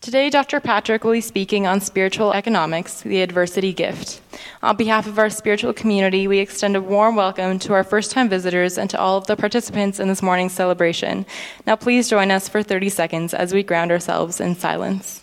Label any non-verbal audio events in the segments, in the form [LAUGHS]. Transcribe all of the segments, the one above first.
Today, Dr. Patrick will be speaking on spiritual economics, the adversity gift. On behalf of our spiritual community, we extend a warm welcome to our first time visitors and to all of the participants in this morning's celebration. Now, please join us for 30 seconds as we ground ourselves in silence.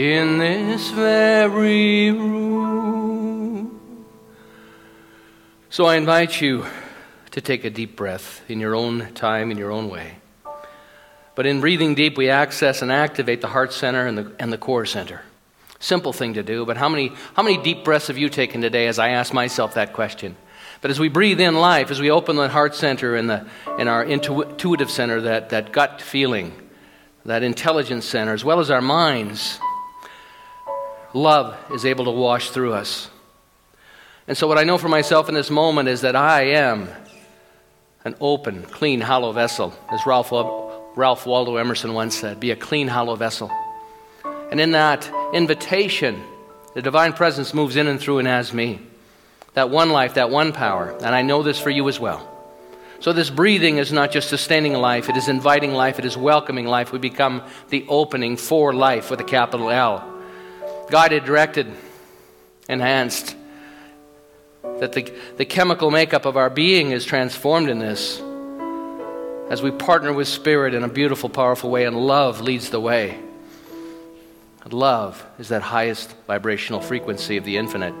In this very room. So I invite you to take a deep breath in your own time, in your own way. But in breathing deep, we access and activate the heart center and the, and the core center. Simple thing to do, but how many, how many deep breaths have you taken today as I ask myself that question? But as we breathe in life, as we open the heart center and, the, and our intuitive center, that, that gut feeling, that intelligence center, as well as our minds, love is able to wash through us. And so, what I know for myself in this moment is that I am an open, clean, hollow vessel, as Ralph, Ralph Waldo Emerson once said be a clean, hollow vessel. And in that invitation, the divine presence moves in and through and as me. That one life, that one power. And I know this for you as well. So, this breathing is not just sustaining life, it is inviting life, it is welcoming life. We become the opening for life with a capital L guided, directed, enhanced. That the, the chemical makeup of our being is transformed in this as we partner with Spirit in a beautiful, powerful way, and love leads the way. Love is that highest vibrational frequency of the infinite.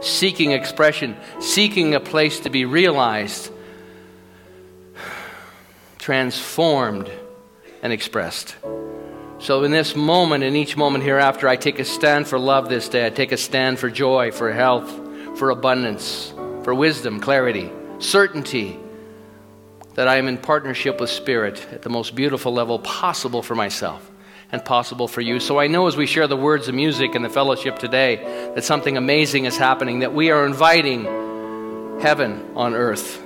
Seeking expression, seeking a place to be realized, [SIGHS] transformed, and expressed. So, in this moment, in each moment hereafter, I take a stand for love this day. I take a stand for joy, for health, for abundance, for wisdom, clarity, certainty that I am in partnership with Spirit at the most beautiful level possible for myself and possible for you. So, I know as we share the words of music and the fellowship today that something amazing is happening, that we are inviting heaven on earth.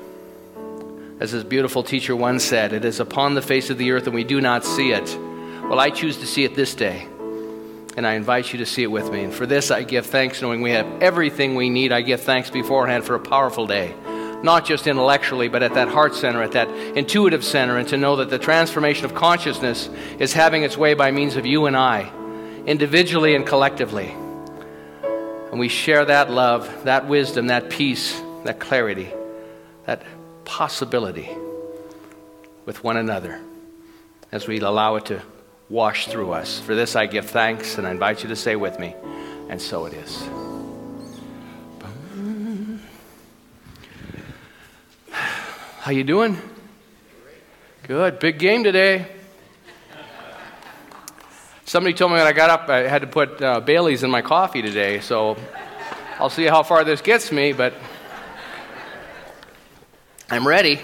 As this beautiful teacher once said, it is upon the face of the earth and we do not see it well, I choose to see it this day, and I invite you to see it with me. And for this, I give thanks, knowing we have everything we need. I give thanks beforehand for a powerful day, not just intellectually, but at that heart center, at that intuitive center, and to know that the transformation of consciousness is having its way by means of you and I, individually and collectively. And we share that love, that wisdom, that peace, that clarity, that possibility with one another as we allow it to wash through us. For this I give thanks, and I invite you to say with me, and so it is. How you doing? Good. Big game today. Somebody told me when I got up I had to put uh, Bailey's in my coffee today, so I'll see how far this gets me, but I'm ready.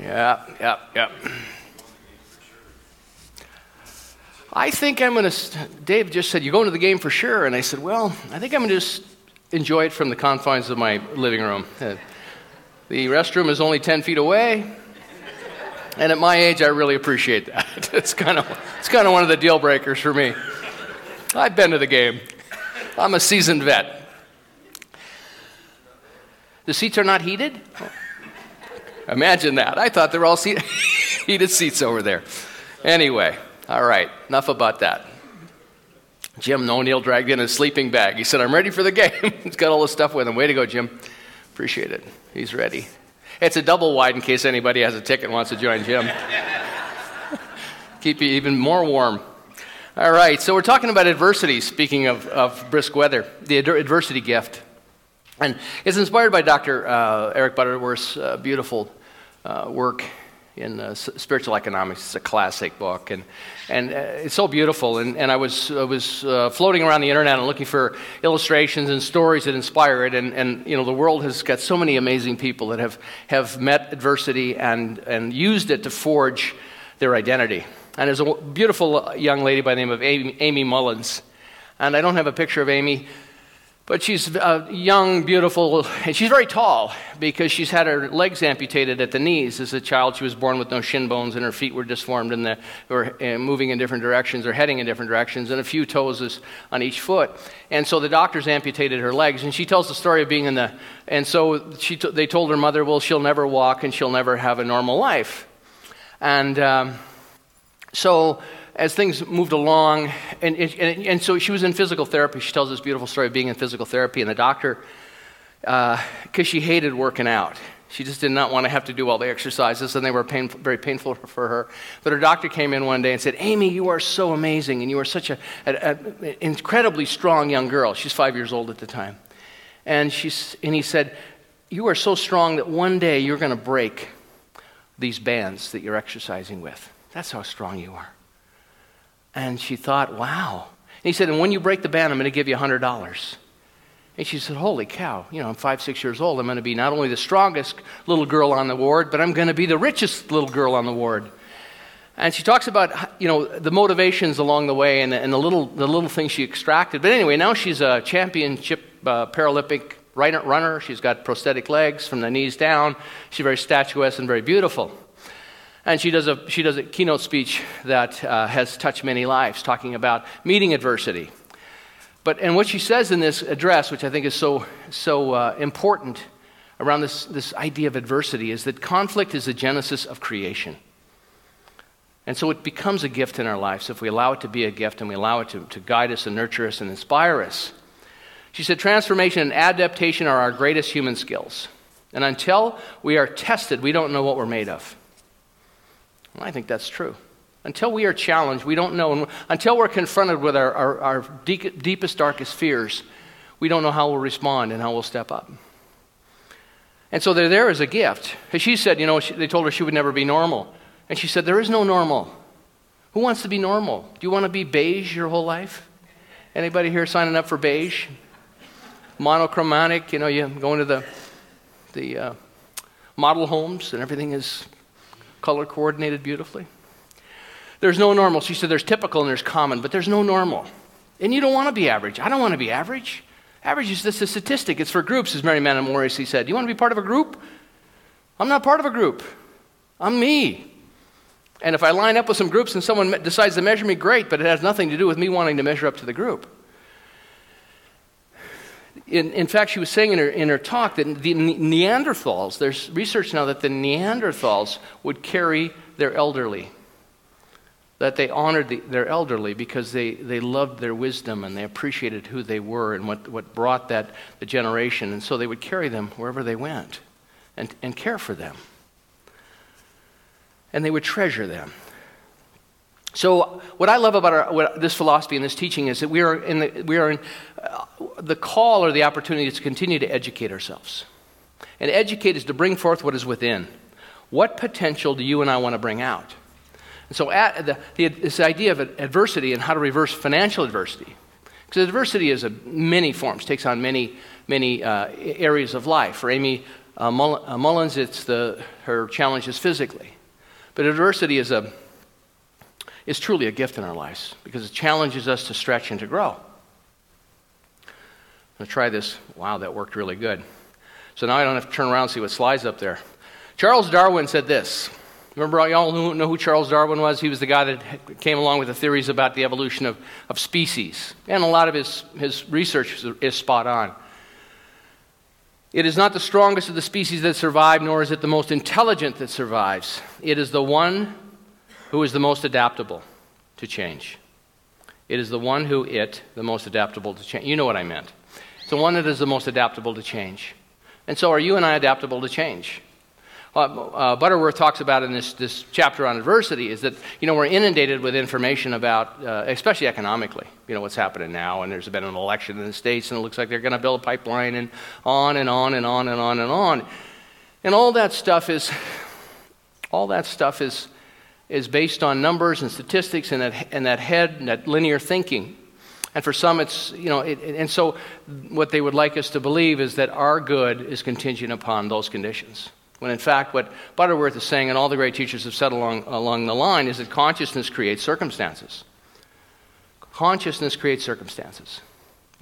Yeah, yeah, yeah. I think I'm going to. Dave just said, You're going to the game for sure. And I said, Well, I think I'm going to just enjoy it from the confines of my living room. Uh, the restroom is only 10 feet away. And at my age, I really appreciate that. [LAUGHS] It's kind of, it's kind of one of the deal breakers for me. I've been to the game, I'm a seasoned vet. The seats are not heated? Imagine that. I thought they were all seat- [LAUGHS] heated seats over there. Anyway, all right, enough about that. Jim O'Neill dragged in his sleeping bag. He said, I'm ready for the [LAUGHS] game. He's got all the stuff with him. Way to go, Jim. Appreciate it. He's ready. It's a double wide in case anybody has a ticket and wants to join Jim. Keep you even more warm. All right, so we're talking about adversity, speaking of, of brisk weather, the ad- adversity gift. And it's inspired by Dr. Uh, Eric Butterworth's uh, beautiful uh, work in uh, Spiritual Economics. It's a classic book, and, and uh, it's so beautiful. And, and I was, I was uh, floating around the internet and looking for illustrations and stories that inspire it. And, and you know, the world has got so many amazing people that have, have met adversity and, and used it to forge their identity. And there's a beautiful young lady by the name of Aimee, Aimee Mullins. And I don't have a picture of Aimee but she's uh, young, beautiful, and she's very tall because she's had her legs amputated at the knees. As a child, she was born with no shin bones, and her feet were disformed and the, were uh, moving in different directions or heading in different directions, and a few toes on each foot. And so the doctors amputated her legs, and she tells the story of being in the. And so she t- they told her mother, well, she'll never walk and she'll never have a normal life. And um, so as things moved along, and, and, and, so she was in physical therapy. She tells this beautiful story of being in physical therapy, and the doctor, because uh, she hated working out, she just did not want to have to do all the exercises, and they were very painful for her. But her doctor came in one day and said, Aimee, you are so amazing, and you are such an incredibly strong young girl. She's five years old at the time. And, she's, and he said, You are so strong that one day you're going to break these bands that you're exercising with. That's how strong you are. And she thought, wow. And he said, and when you break the band, I'm going to give you $100. And she said, Holy cow, you know, I'm five, six years old. I'm going to be not only the strongest little girl on the ward, but I'm going to be the richest little girl on the ward. And she talks about, you know, the motivations along the way and the, and the little, the little things she extracted. But anyway, now she's a championship uh, Paralympic runner. She's got prosthetic legs from the knees down. She's very statuesque and very beautiful. And she does a, she does a keynote speech that uh, has touched many lives, talking about meeting adversity. But, and what she says in this address, which I think is so, so uh, important around this, this idea of adversity, is that conflict is the genesis of creation. And so it becomes a gift in our lives if we allow it to be a gift and we allow it to, to guide us and nurture us and inspire us. She said, Transformation and adaptation are our greatest human skills. And until we are tested, we don't know what we're made of. I think that's true. Until we are challenged, we don't know. Until we're confronted with our, our, our deep, deepest, darkest fears, we don't know how we'll respond and how we'll step up. And so they're there as a gift. She said, you know, she, they told her she would never be normal. And she said, there is no normal. Who wants to be normal? Do you want to be beige your whole life? Anybody here signing up for beige? Monochromatic, you know, you go into the, the uh, model homes and everything is color coordinated beautifully. There's no normal. She said there's typical and there's common, but there's no normal. And you don't want to be average. I don't want to be average. Average is just a statistic. It's for groups, as Mary Manin Morrissey said. You want to be part of a group? I'm not part of a group. I'm me. And if I line up with some groups and someone decides to measure me, great, but it has nothing to do with me wanting to measure up to the group. In, in fact, she was saying in her, in her talk that the Neanderthals, there's research now that the Neanderthals would carry their elderly, that they honored the, their elderly because they, they loved their wisdom and they appreciated who they were and what, what brought that the generation. And so they would carry them wherever they went and, and care for them. And they would treasure them. So, what I love about our, what, this philosophy and this teaching is that we are in, the, we are in uh, the call or the opportunity to continue to educate ourselves. And educate is to bring forth what is within. What potential do you and I want to bring out? And so, the, the, this idea of adversity and how to reverse financial adversity, because adversity is a many forms, takes on many, many uh, areas of life. For Aimee uh, uh Mullins, it's the, her challenge is physically. But adversity is a is truly a gift in our lives because it challenges us to stretch and to grow. I'm going to try this. Wow, that worked really good. So now I don't have to turn around and see what slides up there. Charles Darwin said this. Remember, y'all know who Charles Darwin was? He was the guy that came along with the theories about the evolution of, of species. And a lot of his, his research is, is spot on. It is not the strongest of the species that survive, nor is it the most intelligent that survives. It is the one who is the most adaptable to change. It is the one who it, the most adaptable to change. You know what I meant. It's the one that is the most adaptable to change. And so are you and I adaptable to change? Uh, uh, Butterworth talks about in this, this chapter on adversity is that you know we're inundated with information about, uh, especially economically, you know what's happening now, and there's been an election in the states, and it looks like they're going to build a pipeline, and on and on and on and on and on, and all that stuff is, all that stuff is is based on numbers and statistics and that, and that head and that linear thinking. And for some, it's, you know, it, and so what they would like us to believe is that our good is contingent upon those conditions. When in fact, what Butterworth is saying, and all the great teachers have said along, along the line, is that consciousness creates circumstances. Consciousness creates circumstances.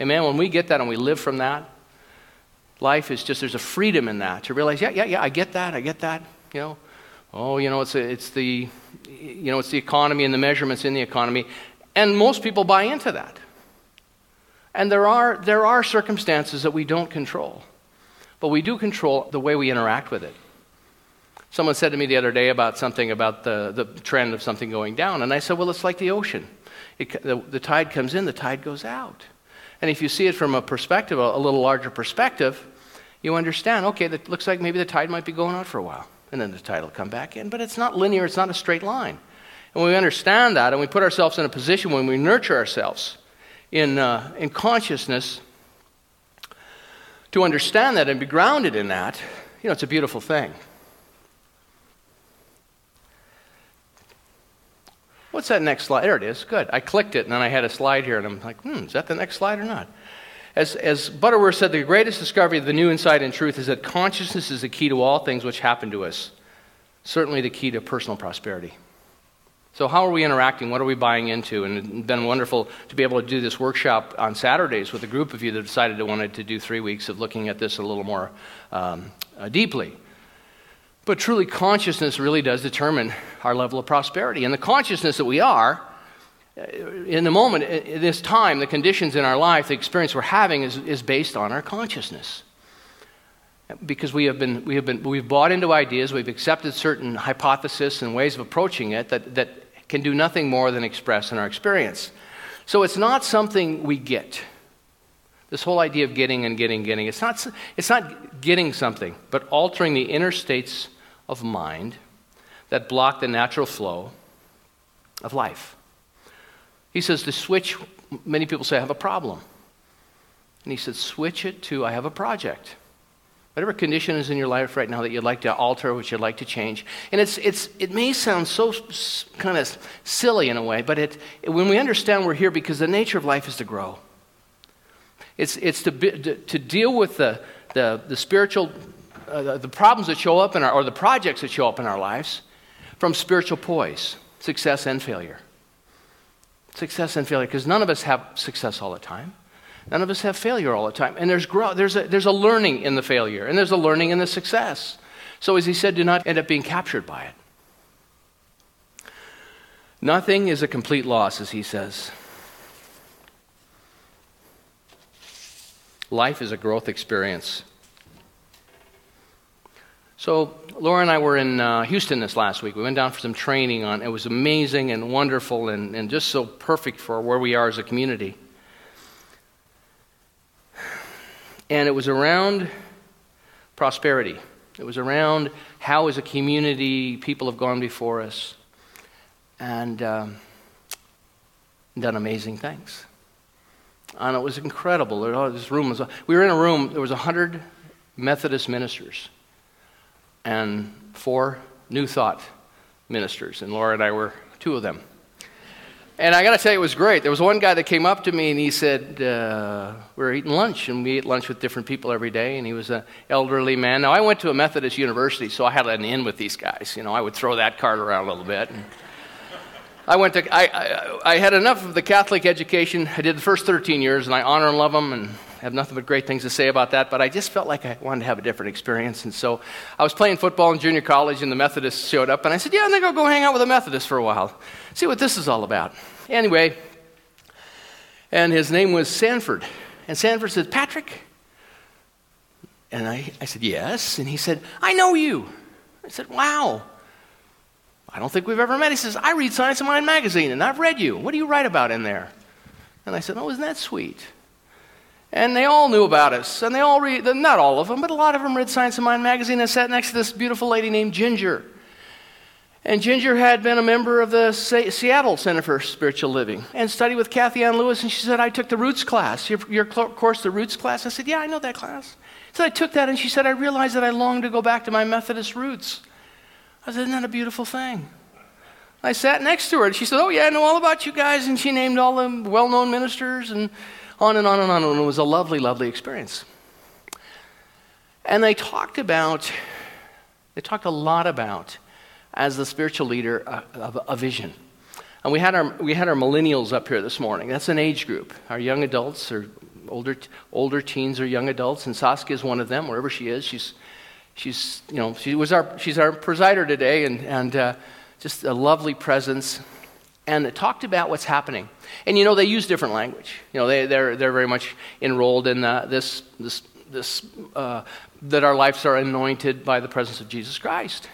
Amen? When we get that and we live from that, life is just, there's a freedom in that to realize, yeah, yeah, yeah, I get that, I get that, you know. Oh, you know, it's, a, it's the, you know, it's the economy and the measurements in the economy. And most people buy into that. And there are, there are circumstances that we don't control, but we do control the way we interact with it. Someone said to me the other day about something about the, the trend of something going down, and I said, Well, it's like the ocean. It, the, the, tide comes in, the tide goes out. And if you see it from a perspective, a, a little larger perspective, you understand, okay, that looks like maybe the tide might be going out for a while, and then the tide will come back in. But it's not linear, it's not a straight line. And when we understand that, and we put ourselves in a position when we nurture ourselves in, uh, in consciousness, to understand that and be grounded in that, you know, it's a beautiful thing. What's that next slide? There it is. Good. I clicked it and then I had a slide here and I'm like, hmm, is that the next slide or not? As, as Butterworth said, the greatest discovery of the new insight and truth is that consciousness is the key to all things which happen to us, certainly the key to personal prosperity. So, how are we interacting? What are we buying into? And it's been wonderful to be able to do this workshop on Saturdays with a group of you that decided to wanted to do three weeks of looking at this a little more um, uh, deeply. But truly, consciousness really does determine our level of prosperity. And the consciousness that we are, in the moment, in this time, the conditions in our life, the experience we're having is, is based on our consciousness because we have been, we have been we've bought into ideas we've accepted certain hypotheses and ways of approaching it that, that can do nothing more than express in our experience. So it's not something we get. This whole idea of getting and getting, getting, it's not, it's not getting something, but altering the inner states of mind that block the natural flow of life. He says to switch, many people say, I have a problem. And he said, switch it to, I have a project whatever condition is in your life right now that you'd like to alter, which you'd like to change. And it's, it's, it may sound so kind of silly in a way, but it, when we understand we're here because the nature of life is to grow. It's, it's to, be, to, to, deal with the, the, the spiritual, uh, the, the problems that show up in our, or the projects that show up in our lives from spiritual poise, success and failure. Success and failure, because none of us have success all the time. None of us have failure all the time. And there's, growth, there's, a, there's a learning in the failure, and there's a learning in the success. So, as he said, do not end up being captured by it. Nothing is a complete loss, as he says. Life is a growth experience. So, Laura and I were in uh, Houston this last week. We went down for some training on it was amazing and wonderful and, and just so perfect for where we are as a community. And it was around prosperity. It was around how, as a community, people have gone before us and um, done amazing things. And it was incredible. This room was, we were in a room, there was 100 Methodist ministers and four New Thought ministers. And Laura and I were two of them. And I got to tell you, it was great. There was one guy that came up to me and he said, uh, We were eating lunch, and we eat lunch with different people every day, and he was an elderly man. Now, I went to a Methodist university, so I had an in with these guys. You know, I would throw that card around a little bit. And, I went to, I, I, I, had enough of the Catholic education. I did the first 13 years, and I honor and love them and have nothing but great things to say about that. But I just felt like I wanted to have a different experience. And so I was playing football in junior college, and the Methodists showed up. And I said, Yeah, I think I'll go hang out with the Methodists for a while, see what this is all about. Anyway, and his name was Sanford. And Sanford said, Patrick? And I, I said, Yes. And he said, I know you. I said, Wow. I don't think we've ever met. He says, I read Science of Mind magazine and I've read you. What do you write about in there? And I said, Oh, isn't that sweet? And they all knew about us. And they all read, not all of them, but a lot of them read Science of Mind magazine and sat next to this beautiful lady named Ginger. And Ginger had been a member of the Seattle Center for Spiritual Living and studied with Kathianne Lewis. And she said, I took the Roots class. Your, your course, the Roots class? I said, Yeah, I know that class. So I took that, and she said, I realized that I longed to go back to my Methodist roots. I said, Isn't that a beautiful thing? I sat next to her, and she said, Oh, yeah, I know all about you guys. And she named all the well known ministers, and on and on and on. And it was a lovely, lovely experience. And they talked about, they talked a lot about, as the spiritual leader, a, a vision. And we had, our, we had our millennials up here this morning. That's an age group. Our young adults or older, older teens or young adults. And Saskia is one of them, wherever she is. She's, she's, you know, she was our, she's our presider today. And, and uh, just a lovely presence, and talked about what's happening. And you know, they use different language. You know, they, they're, they're very much enrolled in uh, this, this, this uh, that our lives are anointed by the presence of Jesus Christ.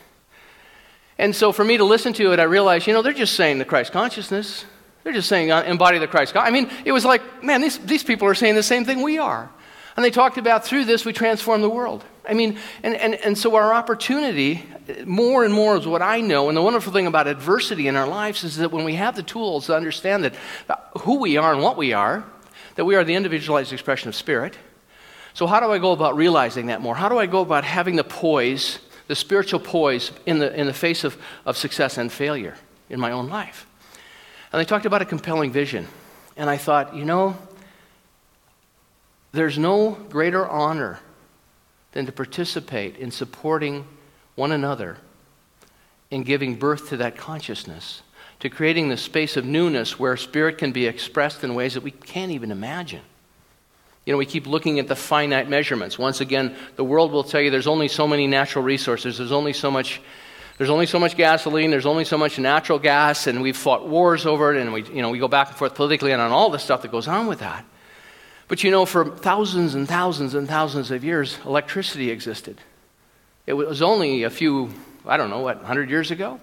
And so for me to listen to it, I realized, you know, they're just saying the Christ consciousness. They're just saying uh, embody the Christ. I mean, it was like, man, these, these people are saying the same thing we are. And they talked about through this, we transform the world. I mean, and, and, and so our opportunity, more and more is what I know. And the wonderful thing about adversity in our lives is that when we have the tools to understand that uh, who we are and what we are, that we are the individualized expression of spirit. So, how do I go about realizing that more? How do I go about having the poise, the spiritual poise, in the, in the face of, of success and failure in my own life? And they talked about a compelling vision. And I thought, you know, there's no greater honor than to participate in supporting one another in giving birth to that consciousness, to creating the space of newness where spirit can be expressed in ways that we can't even imagine. You know, we keep looking at the finite measurements. Once again, the world will tell you there's only so many natural resources, there's only so much there's only so much gasoline, there's only so much natural gas, and we've fought wars over it, and we, you know, we go back and forth politically and on all the stuff that goes on with that. But you know, for thousands and thousands and thousands of years, electricity existed. It was only a few, I don't know, what, 100 years ago,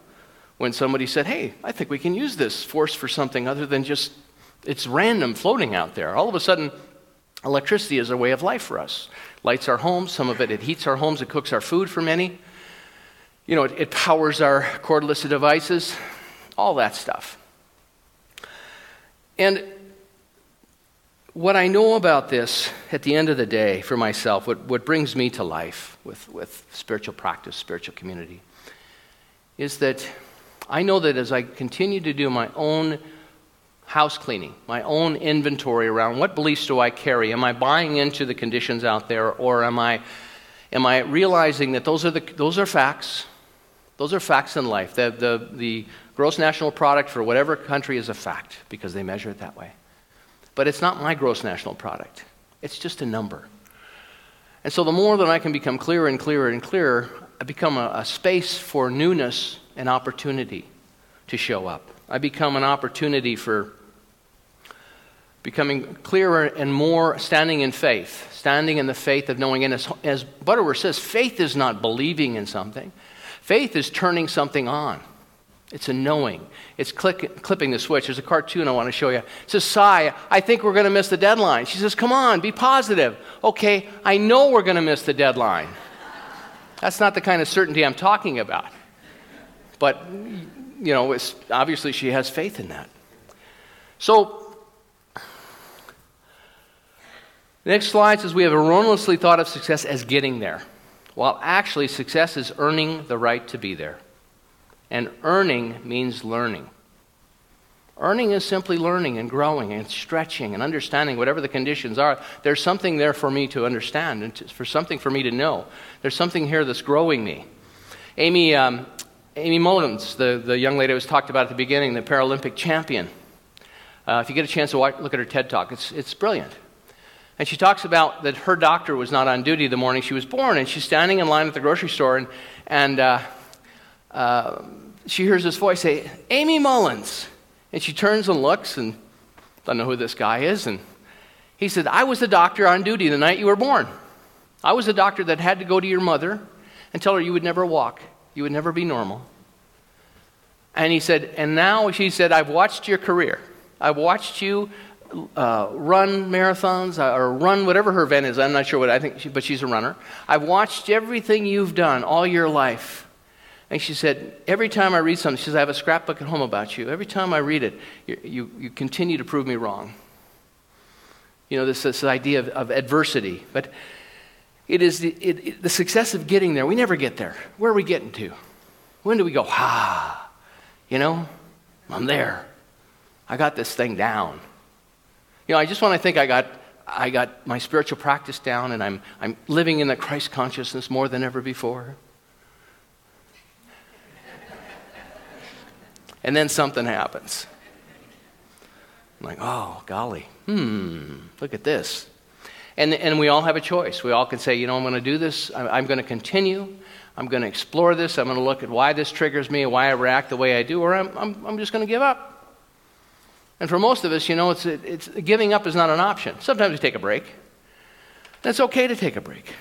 when somebody said, hey, I think we can use this force for something other than just it's random floating out there. All of a sudden, electricity is a way of life for us. Lights our homes, some of it, it heats our homes, it cooks our food for many. You know, it, it powers our cordless devices, all that stuff. And what I know about this at the end of the day for myself, what, what brings me to life with, with spiritual practice, spiritual community, is that I know that as I continue to do my own house cleaning, my own inventory around what beliefs do I carry? Am I buying into the conditions out there, or am I, am I realizing that those are, the, those are facts? Those are facts in life. The, the, the gross national product for whatever country is a fact because they measure it that way. But it's not my gross national product, it's just a number. And so the more that I can become clearer and clearer and clearer, I become a, a space for newness and opportunity to show up. I become an opportunity for becoming clearer and more standing in faith, standing in the faith of knowing. And as, as Butterworth says, faith is not believing in something, faith is turning something on. It's a knowing. It's click, clipping the switch. There's a cartoon I want to show you. It says, Sai, I think we're going to miss the deadline. She says, Come on, be positive. Okay, I know we're going to miss the deadline. That's not the kind of certainty I'm talking about. But, you know, it's, obviously she has faith in that. So, next slide says we have erroneously thought of success as getting there, while actually success is earning the right to be there. And earning means learning. Earning is simply learning and growing and stretching and understanding whatever the conditions are. There's something there for me to understand and to, for something for me to know. There's something here that's growing me. Aimee, um, Aimee Mullins, the, the young lady I was talked about at the beginning, the Paralympic champion. Uh, if you get a chance to watch, look at her TED talk, it's, it's brilliant. And she talks about that her doctor was not on duty the morning she was born, and she's standing in line at the grocery store, and, and uh, uh, she hears this voice say, Aimee Mullins. And she turns and looks and doesn't know who this guy is. And he said, I was the doctor on duty the night you were born. I was the doctor that had to go to your mother and tell her you would never walk, you would never be normal. And he said, and now she said, I've watched your career. I've watched you uh, run marathons uh, or run whatever her event is. I'm not sure what I think, she, but she's a runner. I've watched everything you've done all your life. And she said, Every time I read something, she says, I have a scrapbook at home about you. Every time I read it, you, you, you continue to prove me wrong. You know, this, this idea of, of adversity. But it is the, it, it, the success of getting there. We never get there. Where are we getting to? When do we go, ah, you know, I'm there. I got this thing down. You know, I just want to think I got, I got my spiritual practice down and I'm, I'm living in the Christ consciousness more than ever before. And then something happens. I'm like, oh, golly, hmm, look at this. And, and we all have a choice. We all can say, you know, I'm going to do this. I'm, I'm going to continue. I'm going to explore this. I'm going to look at why this triggers me why I react the way I do, or I'm, I'm, I'm just going to give up. And for most of us, you know, it's, it's, giving up is not an option. Sometimes we take a break. It's okay to take a break.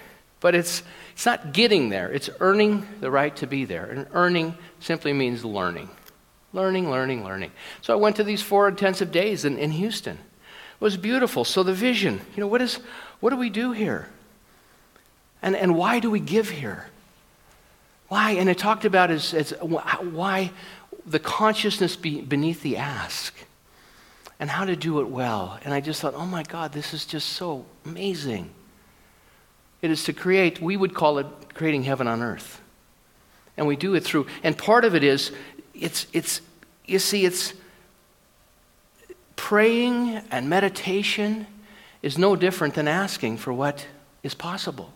But it's, it's not getting there, it's earning the right to be there. And earning simply means learning. Learning, learning, learning. So I went to these four intensive days in, in Houston. It was beautiful. So the vision, you know, what is, what do we do here? And, and why do we give here? Why? And it talked about as, as why the consciousness be beneath the ask and how to do it well. And I just thought, oh my God, this is just so amazing. It is to create, we would call it creating heaven on earth. And we do it through, and part of it is, it's, it's, you see, it's praying and meditation is no different than asking for what is possible.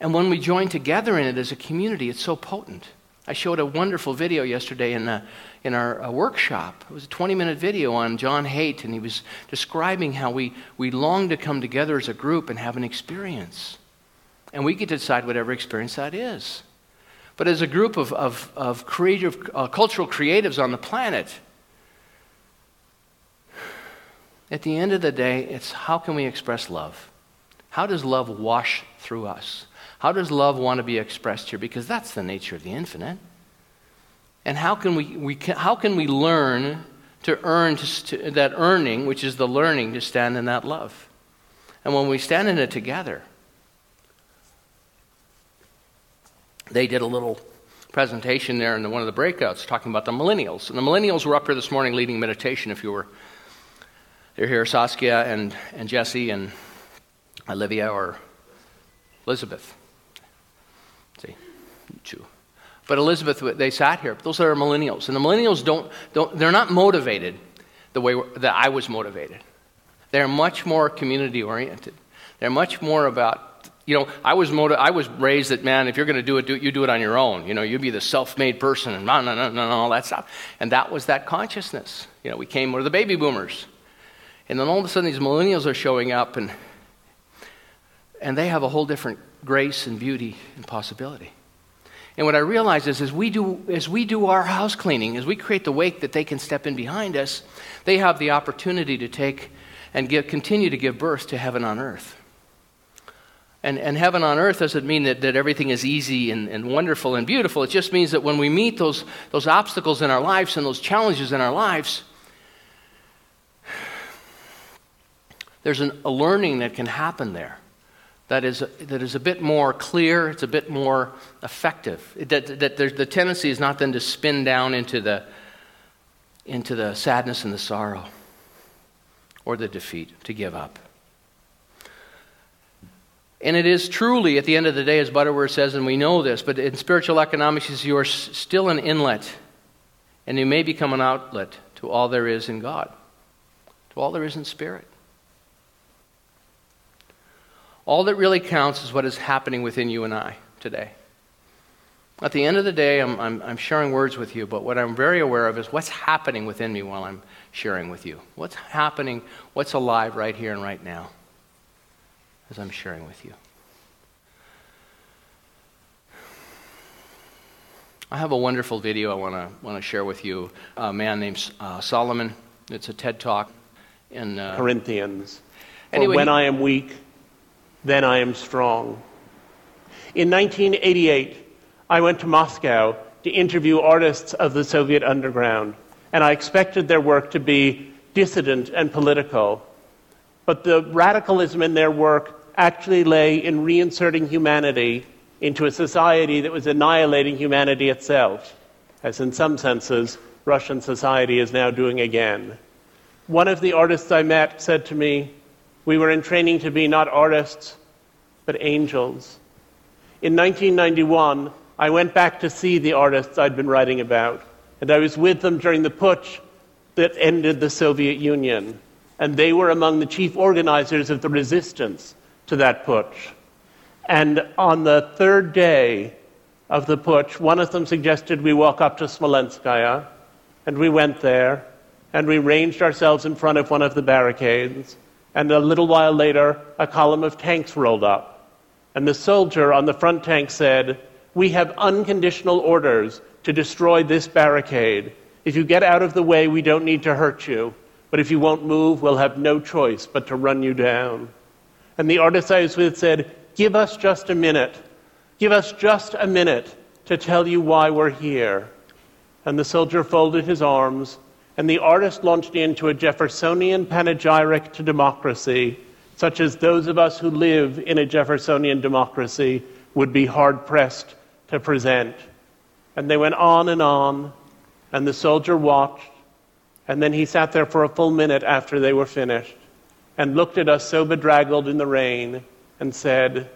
And when we join together in it as a community, it's so potent. I showed a wonderful video yesterday in, a, in our uh, workshop. It was a 20 minute video on John Haidt, and he was describing how we, we long to come together as a group and have an experience. And we get to decide whatever experience that is. But as a group of, of, of creative, uh, cultural creatives on the planet, at the end of the day, it's how can we express love? How does love wash through us? How does love want to be expressed here? Because that's the nature of the infinite. And how can we, we can, how can we learn to earn to, to, that earning, which is the learning to stand in that love? And when we stand in it together, they did a little presentation there in one of the breakouts talking about the millennials. And the millennials were up here this morning leading meditation if you were they're here, Saskia and, and Jesse and Olivia or Elizabeth. Let's see, two. But Elizabeth, they sat here. Those are millennials. And the millennials don't, don't they're not motivated the way that I was motivated. They're much more community oriented. They're much more about, you know, I was, motiv- I was raised that, man, if you're going to do it, do it, you do it on your own. You know, you be the self made person and no, no, no, no, all that stuff. And that was that consciousness. You know, we came, we're the baby boomers. And then all of a sudden, these millennials are showing up, and, and they have a whole different grace and beauty and possibility. And what I realize is, as we, do, as we do our house cleaning, as we create the wake that they can step in behind us, they have the opportunity to take and give, continue to give birth to heaven on earth. And, and heaven on earth doesn't mean that, that everything is easy and, and wonderful and beautiful. It just means that when we meet those, those obstacles in our lives and those challenges in our lives, there's an, a learning that can happen there that is, that is a bit more clear, it's a bit more effective. That, that the tendency is not then to spin down into the, into the sadness and the sorrow or the defeat, to give up. And it is truly, at the end of the day, as Butterworth says, and we know this, but in spiritual economics, you are still an inlet, and you may become an outlet to all there is in God, to all there is in spirit. All that really counts is what is happening within you and I today. At the end of the day, I'm, I'm, I'm, sharing words with you, but what I'm very aware of is what's happening within me while I'm sharing with you. What's happening, what's alive right here and right now as I'm sharing with you. I have a wonderful video I want to want to share with you. A man named uh, Solomon. It's a TED talk in uh, Corinthians. Anyway, when I am weak, then I am strong. In 1988, I went to Moscow to interview artists of the Soviet underground, and I expected their work to be dissident and political. But the radicalism in their work actually lay in reinserting humanity into a society that was annihilating humanity itself, as in some senses Russian society is now doing again. One of the artists I met said to me, We were in training to be not artists, but angels. In 1991, I went back to see the artists I'd been writing about, and I was with them during the putsch that ended the Soviet Union. And they were among the chief organizers of the resistance to that putsch. And on the third day of the putsch, one of them suggested we walk up to Smolenskaya, and we went there, and we ranged ourselves in front of one of the barricades. And a little while later, a column of tanks rolled up. And the soldier on the front tank said, we have unconditional orders to destroy this barricade. If you get out of the way, we don't need to hurt you. But if you won't move, we'll have no choice but to run you down. And the artist I was with said, Give us just a minute. Give us just a minute to tell you why we're here. And the soldier folded his arms, and the artist launched into a Jeffersonian panegyric to democracy, such as those of us who live in a Jeffersonian democracy would be hard pressed to present. And they went on and on, and the soldier watched, and then he sat there for a full minute after they were finished and looked at us so bedraggled in the rain and said,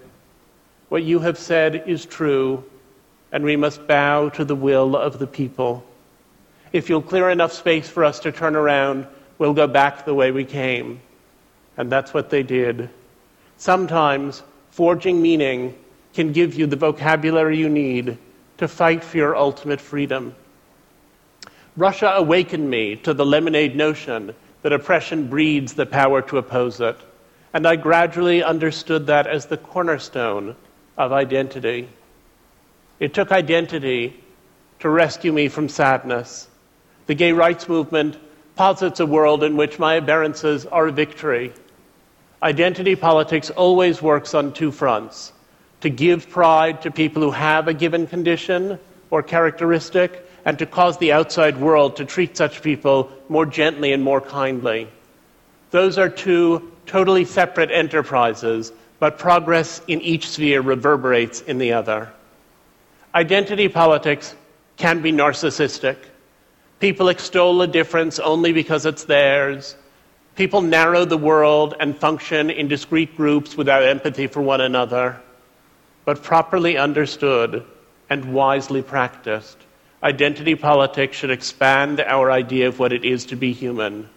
What you have said is true, and we must bow to the will of the people. If you'll clear enough space for us to turn around, we'll go back the way we came. And that's what they did. Sometimes forging meaning can give you the vocabulary you need to fight for your ultimate freedom. Russia awakened me to the lemonade notion that oppression breeds the power to oppose it, and I gradually understood that as the cornerstone of identity. It took identity to rescue me from sadness. The gay rights movement posits a world in which my aberrances are a victory. Identity politics always works on two fronts to give pride to people who have a given condition or characteristic, and to cause the outside world to treat such people more gently and more kindly. Those are two totally separate enterprises, but progress in each sphere reverberates in the other. Identity politics can be narcissistic. People extol a difference only because it's theirs. People narrow the world and function in discrete groups without empathy for one another but properly understood and wisely practiced, identity politics should expand our idea of what it is to be human.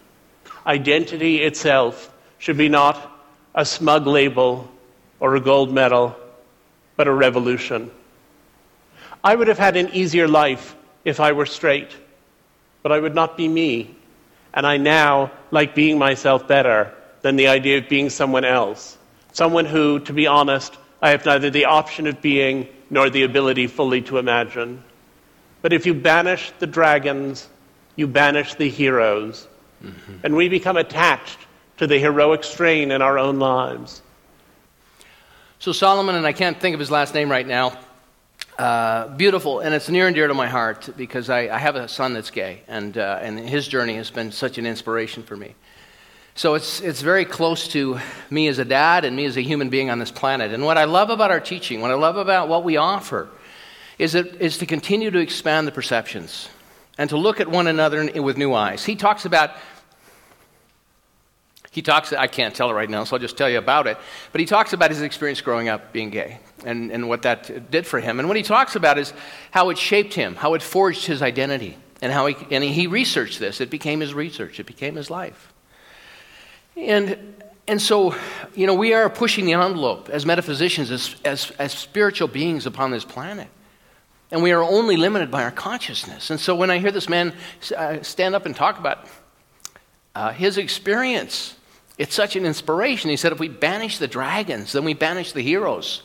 Identity itself should be not a smug label or a gold medal, but a revolution. I would have had an easier life if I were straight, but I would not be me. And I now like being myself better than the idea of being someone else. Someone who, to be honest, I have neither the option of being nor the ability fully to imagine. But if you banish the dragons, you banish the heroes. Mm-hmm. And we become attached to the heroic strain in our own lives. So, Solomon, and I can't think of his last name right now, uh, beautiful, and it's near and dear to my heart because I, I have a son that's gay, and, uh, and his journey has been such an inspiration for me. So it's, it's very close to me as a dad and me as a human being on this planet. And what I love about our teaching, what I love about what we offer, is, it, is to continue to expand the perceptions and to look at one another with new eyes. He talks about he talks, I can't tell it right now, so I'll just tell you about it. But he talks about his experience growing up being gay and, and what that did for him. And what he talks about is how it shaped him, how it forged his identity, and how he, and he researched this. It became his research, it became his life. And, and so, you know, we are pushing the envelope as metaphysicians, as, as, as spiritual beings upon this planet. And we are only limited by our consciousness. And so when I hear this man uh, stand up and talk about uh, his experience, it's such an inspiration. He said, if we banish the dragons, then we banish the heroes.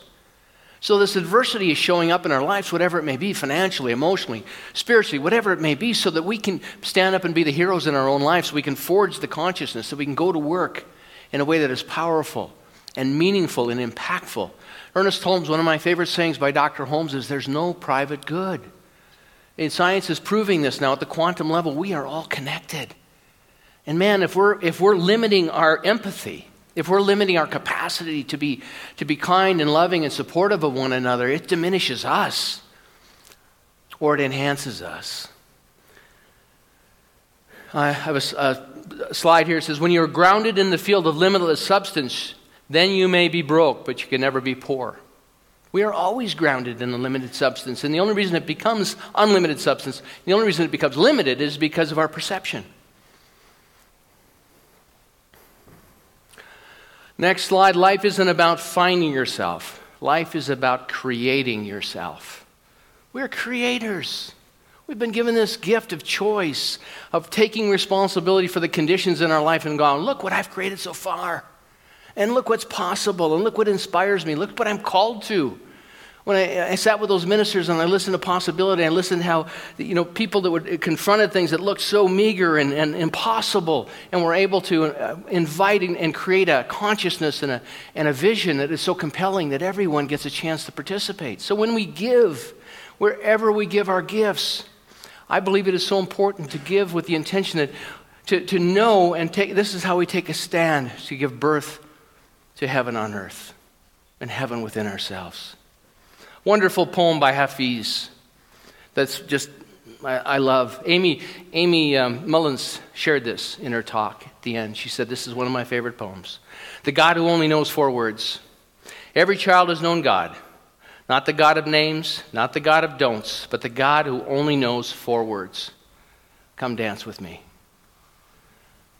So, this adversity is showing up in our lives, whatever it may be, financially, emotionally, spiritually, whatever it may be, so that we can stand up and be the heroes in our own lives, so we can forge the consciousness, so we can go to work in a way that is powerful and meaningful and impactful. Ernest Holmes, one of my favorite sayings by Dr. Holmes is there's no private good. And science is proving this now at the quantum level. We are all connected. And man, if we're, if we're limiting our empathy, if we're limiting our capacity to be, to be kind and loving and supportive of one another, it diminishes us or it enhances us. I have a, a slide here that says, When you're grounded in the field of limitless substance, then you may be broke, but you can never be poor. We are always grounded in a limited substance. And the only reason it becomes unlimited substance, the only reason it becomes limited is because of our perception. Next slide life isn't about finding yourself, life is about creating yourself. We're creators. We've been given this gift of choice, of taking responsibility for the conditions in our life and going, look what I've created so far. And look what's possible. And look what inspires me. Look what I'm called to when I, I, sat with those ministers and I listened to possibility, I listened how, you know, people that would confronted things that looked so meager and, and impossible and were able to uh, invite and, and create a consciousness and a, and a vision that is so compelling that everyone gets a chance to participate. So when we give, wherever we give our gifts, I believe it is so important to give with the intention that to, to know and take, this is how we take a stand to give birth to heaven on earth and heaven within ourselves. Wonderful poem by Hafiz that's just, I, I love. Aimee, Aimee um, Mullins shared this in her talk at the end. She said, This is one of my favorite poems. The God who only knows four words. Every child has known God. Not the God of names, not the God of don'ts, but the God who only knows four words. Come dance with me.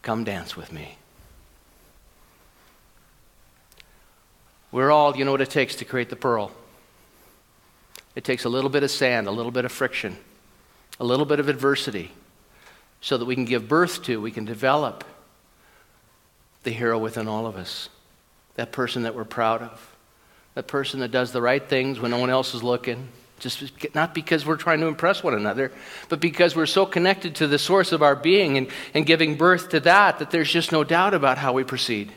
Come dance with me. We're all, you know what it takes to create the pearl. It takes a little bit of sand, a little bit of friction, a little bit of adversity, so that we can give birth to, we can develop the hero within all of us. That person that we're proud of. That person that does the right things when no one else is looking. Just not because we're trying to impress one another, but because we're so connected to the source of our being and, and giving birth to that, that there's just no doubt about how we proceed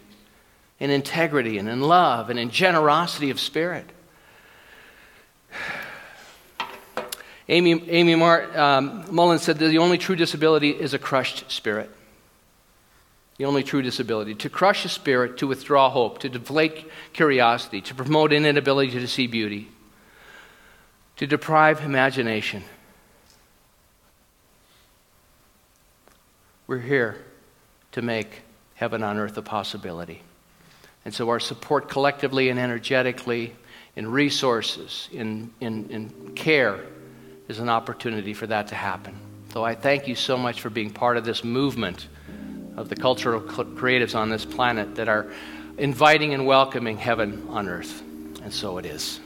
in integrity and in love and in generosity of spirit. Aimee, Aimee Mar, um, Mullen said that the only true disability is a crushed spirit. The only true disability. To crush a spirit, to withdraw hope, to deflate curiosity, to promote inability to see beauty, to deprive imagination. We're here to make heaven on earth a possibility. And so our support collectively and energetically, in resources, in, in, in care, is an opportunity for that to happen. So I thank you so much for being part of this movement of the cultural creatives on this planet that are inviting and welcoming heaven on earth. And so it is.